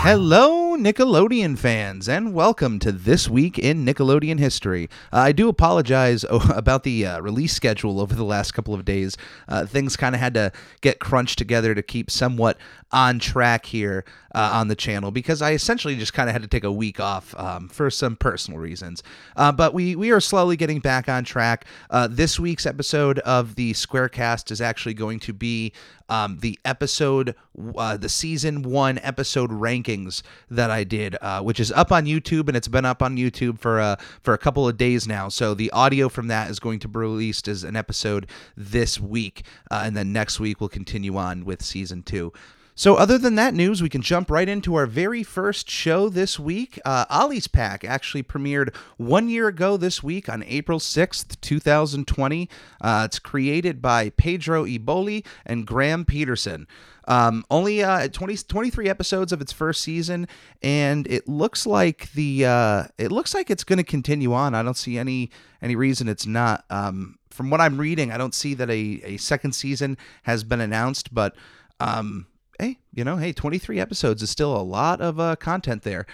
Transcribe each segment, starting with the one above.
Hello, Nickelodeon fans, and welcome to This Week in Nickelodeon History. Uh, I do apologize about the uh, release schedule over the last couple of days. Uh, things kind of had to get crunched together to keep somewhat on track here uh, on the channel because I essentially just kind of had to take a week off um, for some personal reasons. Uh, but we, we are slowly getting back on track. Uh, this week's episode of the Squarecast is actually going to be um, the episode, uh, the season one episode rankings that I did, uh, which is up on YouTube and it's been up on YouTube for uh, for a couple of days now. So the audio from that is going to be released as an episode this week, uh, and then next week we'll continue on with season two. So, other than that news, we can jump right into our very first show this week. Uh, Ollie's Pack actually premiered one year ago this week on April 6th, 2020. Uh, it's created by Pedro Eboli and Graham Peterson. Um, only uh, 20, 23 episodes of its first season, and it looks like the uh, it looks like it's going to continue on. I don't see any any reason it's not. Um, from what I'm reading, I don't see that a, a second season has been announced, but um, hey, you know, hey, 23 episodes is still a lot of uh, content there.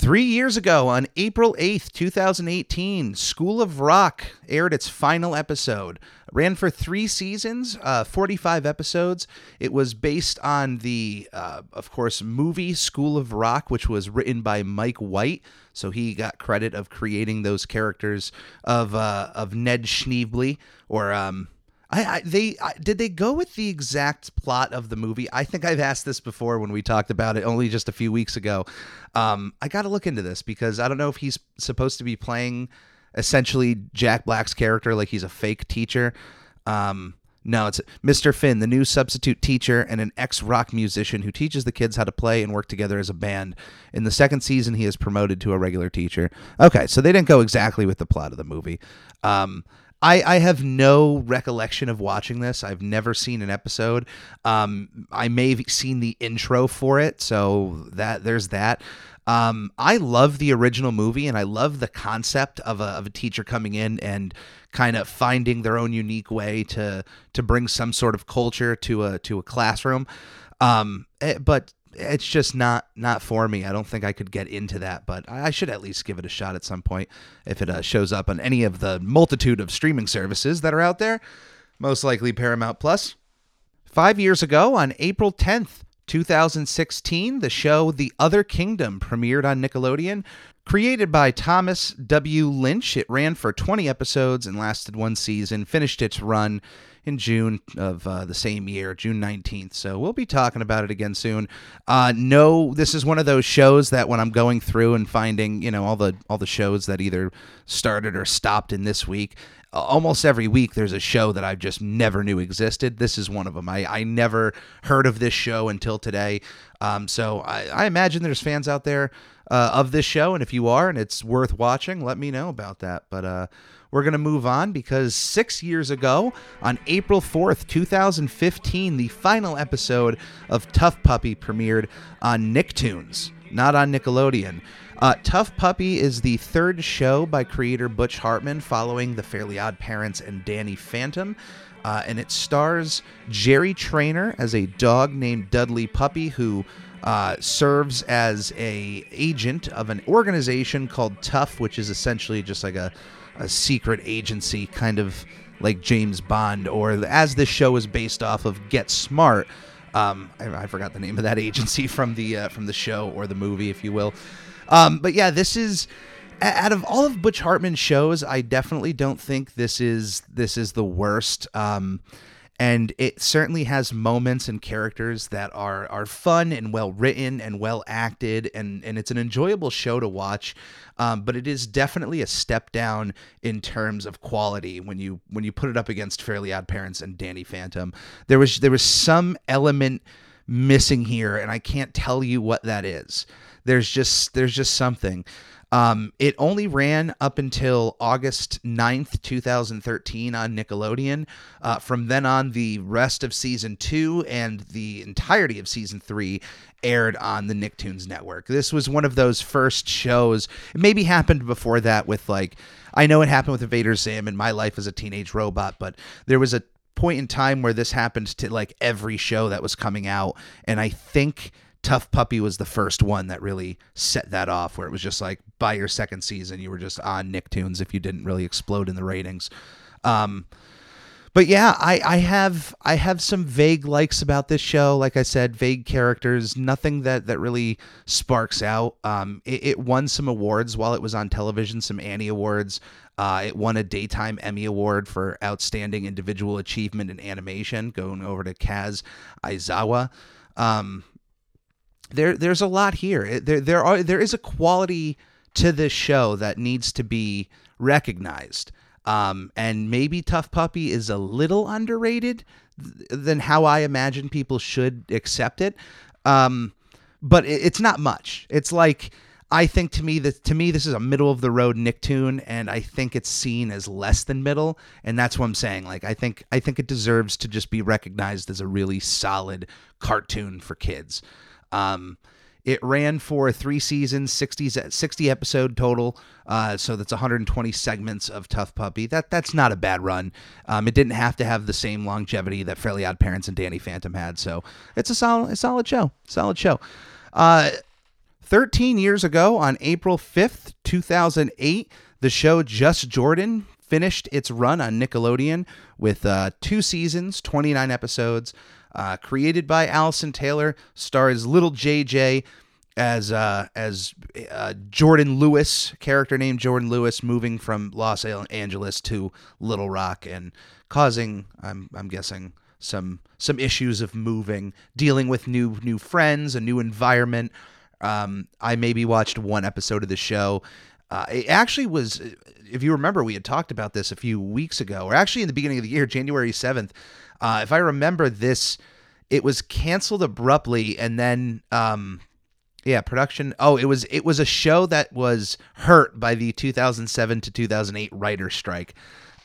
Three years ago, on April 8th, 2018, School of Rock aired its final episode. Ran for three seasons, uh, 45 episodes. It was based on the, uh, of course, movie School of Rock, which was written by Mike White. So he got credit of creating those characters of uh, of Ned Schneebly, or um, I, I they I, did they go with the exact plot of the movie? I think I've asked this before when we talked about it only just a few weeks ago. Um, I got to look into this because I don't know if he's supposed to be playing essentially Jack Black's character, like he's a fake teacher. Um, no, it's Mr. Finn, the new substitute teacher and an ex rock musician who teaches the kids how to play and work together as a band. In the second season, he is promoted to a regular teacher. Okay, so they didn't go exactly with the plot of the movie. Um, I, I have no recollection of watching this. I've never seen an episode. Um, I may have seen the intro for it, so that there's that. Um, I love the original movie, and I love the concept of a, of a teacher coming in and kind of finding their own unique way to to bring some sort of culture to a to a classroom. Um, eh, but it's just not not for me. I don't think I could get into that, but I should at least give it a shot at some point if it uh, shows up on any of the multitude of streaming services that are out there. Most likely Paramount Plus. Five years ago, on April 10th, 2016, the show The Other Kingdom premiered on Nickelodeon. Created by Thomas W. Lynch, it ran for 20 episodes and lasted one season, finished its run in June of uh, the same year, June 19th. So we'll be talking about it again soon. Uh, no, this is one of those shows that when I'm going through and finding, you know, all the all the shows that either started or stopped in this week, almost every week there's a show that I just never knew existed. This is one of them. I, I never heard of this show until today. Um, so I, I imagine there's fans out there uh, of this show, and if you are and it's worth watching, let me know about that. But uh, we're going to move on because six years ago, on April 4th, 2015, the final episode of T.U.F.F. Puppy premiered on Nicktoons, not on Nickelodeon. Uh, T.U.F.F. Puppy is the third show by creator Butch Hartman following The Fairly Odd Parents and Danny Phantom. Uh, and it stars Jerry Trainer as a dog named Dudley Puppy who uh, serves as a agent of an organization called Tough, which is essentially just like a, a secret agency, kind of like James Bond, or as this show is based off of Get Smart. Um, I, I forgot the name of that agency from the uh, from the show or the movie, if you will. Um, but yeah, this is out of all of Butch Hartman's shows, I definitely don't think this is this is the worst. Um, and it certainly has moments and characters that are are fun and well written and well acted, and and it's an enjoyable show to watch. Um, but it is definitely a step down in terms of quality when you when you put it up against Fairly Odd Parents and Danny Phantom. There was there was some element missing here, and I can't tell you what that is. There's just there's just something. Um, it only ran up until August 9th, 2013 on Nickelodeon. Uh, from then on, the rest of season two and the entirety of season three aired on the Nicktoons network. This was one of those first shows. It maybe happened before that with like, I know it happened with Invader Zim and My Life as a Teenage Robot, but there was a point in time where this happened to like every show that was coming out. And I think T.U.F.F. Puppy was the first one that really set that off, where it was just like by your second season, you were just on Nicktoons if you didn't really explode in the ratings. Um, but yeah, I, I have I have some vague likes about this show. Like I said, vague characters, nothing that that really sparks out. Um, it, it won some awards while it was on television, some Annie awards. Uh, it won a daytime Emmy award for outstanding individual achievement in animation, going over to Kaz Aizawa. Um, there there,'s a lot here. There there are there is a quality to this show that needs to be recognized. Um, and maybe T.U.F.F. Puppy is a little underrated than how I imagine people should accept it. Um, but it, it's not much. It's like I think to me that to me this is a middle of the road Nicktoon, and I think it's seen as less than middle, and that's what I'm saying. Like I think I think it deserves to just be recognized as a really solid cartoon for kids. Um, it ran for three seasons, 60, 60 episode total. Uh, so that's 120 segments of T.U.F.F. Puppy. That that's not a bad run. Um, it didn't have to have the same longevity that Fairly Odd Parents and Danny Phantom had. So it's a solid, a solid show. Solid show. Uh, 13 years ago, on April 5th, 2008, the show Just Jordan finished its run on Nickelodeon with uh, two seasons, 29 episodes. Uh, created by Allison Taylor, stars Little JJ as uh, as uh, Jordan Lewis, character named Jordan Lewis, moving from Los Angeles to Little Rock and causing, I'm I'm guessing, some some issues of moving, dealing with new new friends, a new environment. Um, I maybe watched one episode of the show. Uh, it actually was, if you remember, we had talked about this a few weeks ago, or actually in the beginning of the year, January 7th. Uh, if I remember this, it was canceled abruptly, and then um, yeah, production. Oh, it was it was a show that was hurt by the 2007 to 2008 writer strike.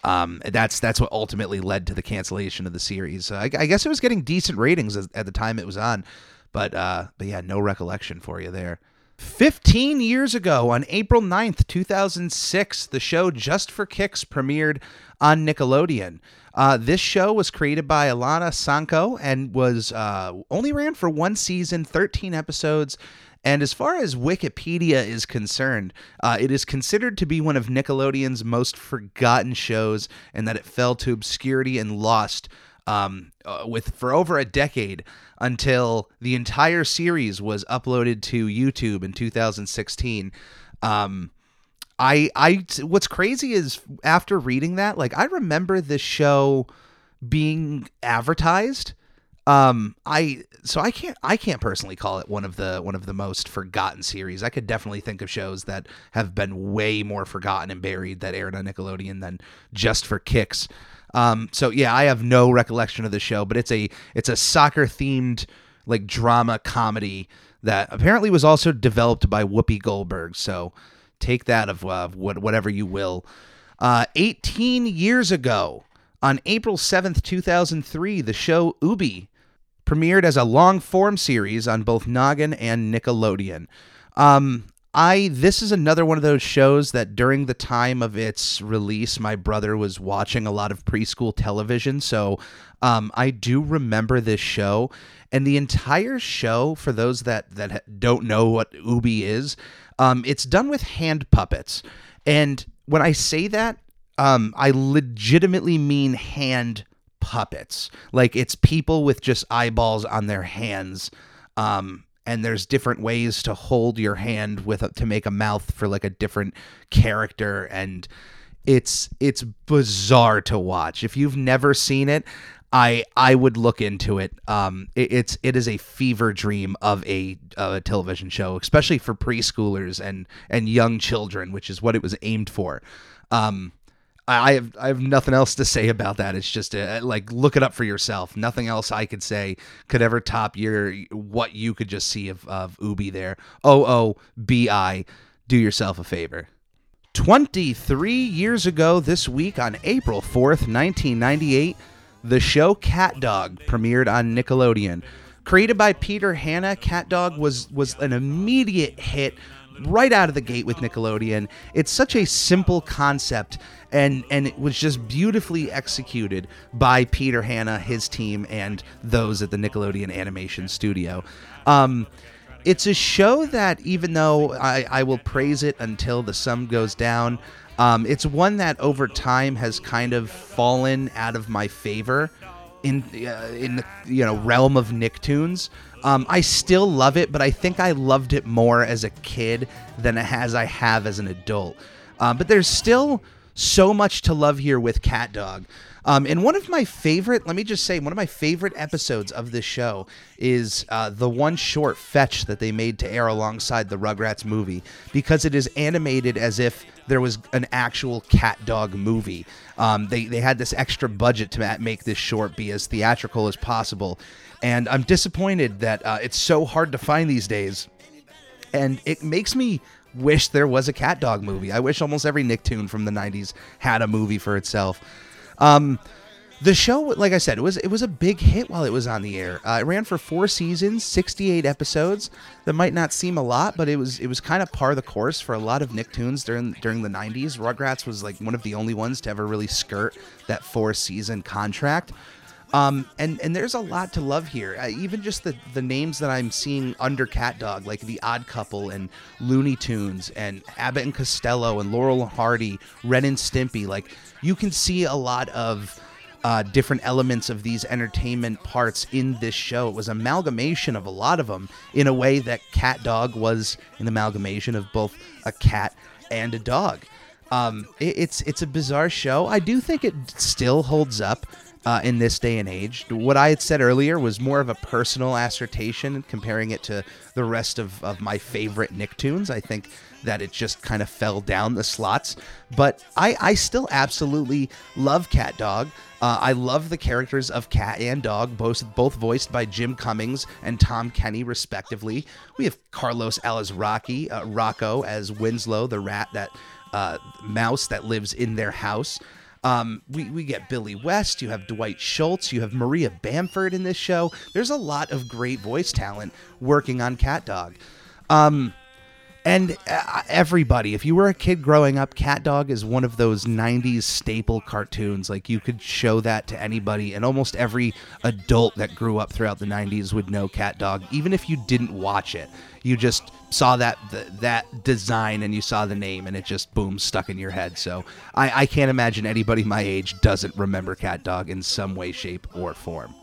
Um, that's that's what ultimately led to the cancellation of the series. I, I guess it was getting decent ratings at the time it was on, but uh, but yeah, no recollection for you there. 15 years ago, on April 9th, 2006, the show Just for Kicks premiered on Nickelodeon. Uh, this show was created by Alana Sanko and was uh, only ran for one season, 13 episodes. And as far as Wikipedia is concerned, uh, it is considered to be one of Nickelodeon's most forgotten shows, and that it fell to obscurity and lost um, uh, with for over a decade until the entire series was uploaded to YouTube in 2016. Um, I I what's crazy is after reading that, like I remember this show being advertised. Um, I so I can't I can't personally call it one of the one of the most forgotten series. I could definitely think of shows that have been way more forgotten and buried that aired on Nickelodeon than just for kicks. Um, so yeah, I have no recollection of the show, but it's a it's a soccer themed like drama comedy that apparently was also developed by Whoopi Goldberg. So take that of uh, what, whatever you will. Uh, 18 years ago, on April 7th, 2003, the show Oobi premiered as a long form series on both Noggin and Nickelodeon. Um, I this is another one of those shows that during the time of its release, my brother was watching a lot of preschool television, so um, I do remember this show. And the entire show, for those that that don't know what Oobi is, um, it's done with hand puppets. And when I say that, um, I legitimately mean hand puppets. Like it's people with just eyeballs on their hands. Um, and there's different ways to hold your hand with a, to make a mouth for like a different character and it's it's bizarre to watch. If you've never seen it, I I would look into it. Um, it, it's it is a fever dream of a, a television show, especially for preschoolers and and young children, which is what it was aimed for. Um, I have I have nothing else to say about that. It's just a, like look it up for yourself. Nothing else I could say could ever top your what you could just see of of Oobi there. O O B I. Do yourself a favor. 23 years ago this week on April 4th, 1998, the show CatDog premiered on Nickelodeon. Created by Peter Hanna, CatDog was was an immediate hit right out of the gate with Nickelodeon. It's such a simple concept and and it was just beautifully executed by Peter Hanna, his team, and those at the Nickelodeon Animation Studio. Um, it's a show that even though I, I will praise it until the sun goes down, um, it's one that over time has kind of fallen out of my favor in uh, in the you know realm of Nicktoons. Um, I still love it, but I think I loved it more as a kid than as I have as an adult. Uh, but there's still so much to love here with CatDog. Um, and one of my favorite, let me just say, one of my favorite episodes of this show is uh, the one short fetch that they made to air alongside the Rugrats movie because it is animated as if there was an actual cat dog movie. Um, they, they had this extra budget to make this short be as theatrical as possible. And I'm disappointed that uh, it's so hard to find these days. And it makes me wish there was a cat dog movie. I wish almost every Nicktoon from the 90s had a movie for itself. Um, the show, like I said, it was it was a big hit while it was on the air. Uh, it ran for four seasons, sixty-eight episodes. That might not seem a lot, but it was it was kind of par the course for a lot of Nicktoons during during the '90s. Rugrats was like one of the only ones to ever really skirt that four-season contract. Um, and and there's a lot to love here. Uh, even just the the names that I'm seeing under CatDog, like the Odd Couple and Looney Tunes and Abbott and Costello and Laurel and Hardy, Ren and Stimpy. Like you can see a lot of uh, different elements of these entertainment parts in this show. It was amalgamation of a lot of them in a way that CatDog was an amalgamation of both a cat and a dog. Um, it, it's it's a bizarre show. I do think it still holds up uh, in this day and age. What I had said earlier was more of a personal assertion, comparing it to the rest of, of my favorite Nicktoons. I think that it just kind of fell down the slots. But I, I still absolutely love CatDog. Uh, I love the characters of Cat and Dog, both both voiced by Jim Cummings and Tom Kenny, respectively. We have Carlos Alazraqui, uh, Rocco as Winslow, the rat that uh, mouse that lives in their house. Um, we, we get Billy West, you have Dwight Schultz, you have Maria Bamford in this show. There's a lot of great voice talent working on CatDog. Um, and uh, everybody, if you were a kid growing up, CatDog is one of those 90s staple cartoons. Like you could show that to anybody, and almost every adult that grew up throughout the 90s would know CatDog, even if you didn't watch it. You just saw that that design and you saw the name, and it just boom stuck in your head. So I, I can't imagine anybody my age doesn't remember CatDog in some way, shape, or form.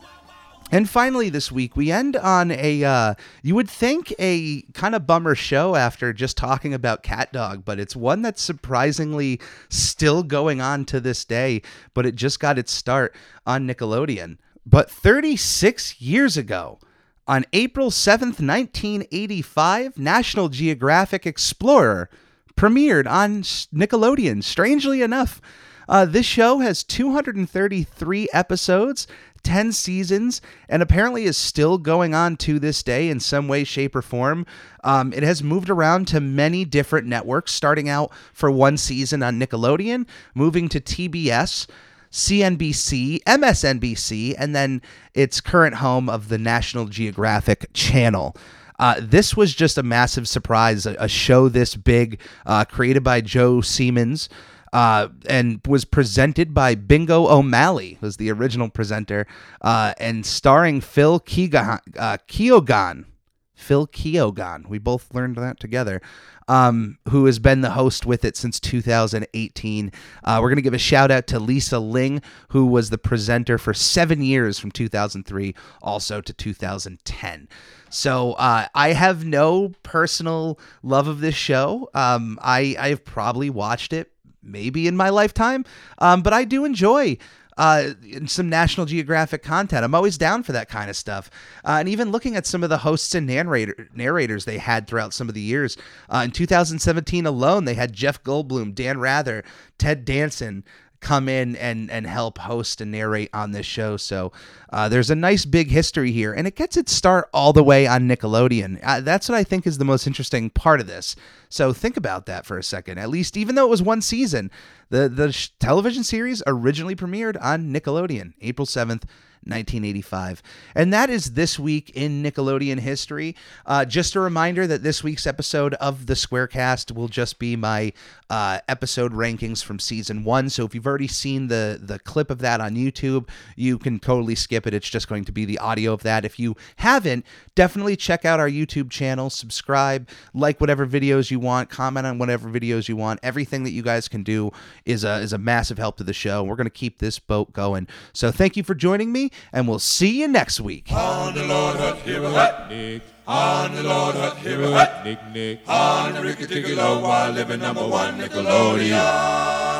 And finally, this week, we end on a, uh, you would think a kind of bummer show after just talking about CatDog, but it's one that's surprisingly still going on to this day, but it just got its start on Nickelodeon. But 36 years ago, on April 7th, 1985, National Geographic Explorer premiered on Nickelodeon, strangely enough. Uh, this show has 233 episodes 10 seasons and apparently is still going on to this day in some way, shape, or form. Um, it has moved around to many different networks, starting out for one season on Nickelodeon, moving to TBS. CNBC, MSNBC, and then its current home of the National Geographic Channel. Uh, this was just a massive surprise, a, a show this big, uh, created by Joe Siemens uh, and was presented by Bingo O'Malley, who was the original presenter, uh, and starring Phil Keoghan, uh. Phil Keoghan. We both learned that together. Um, who has been the host with it since 2018. Uh, we're going to give a shout out to Lisa Ling, who was the presenter for seven years from 2003 also to 2010. So uh, I have no personal love of this show. Um, I I have probably watched it maybe in my lifetime. Um, but I do enjoy uh, some National Geographic content. I'm always down for that kind of stuff. Uh, and even looking at some of the hosts and narrator- narrators they had throughout some of the years. Uh, in 2017 alone, they had Jeff Goldblum, Dan Rather, Ted Danson, come in and and help host and narrate on this show. So uh, there's a nice big history here, and it gets its start all the way on Nickelodeon. Uh, that's what I think is the most interesting part of this. So think about that for a second. At least, even though it was one season, the the sh- television series originally premiered on Nickelodeon, April seventh. 1985. And that is this week in Nickelodeon history. Uh, just a reminder that this week's episode of the Squarecast will just be my uh, episode rankings from season one. So if you've already seen the the clip of that on YouTube, you can totally skip it. It's just going to be the audio of that. If you haven't, definitely check out our YouTube channel, subscribe, like whatever videos you want, comment on whatever videos you want. Everything that you guys can do is a is a massive help to the show. We're going to keep this boat going. So thank you for joining me and we'll see you next week. On the Lord Nick. On the Lord Nick, Nick. On the Ricky while living number one Nickelodeon.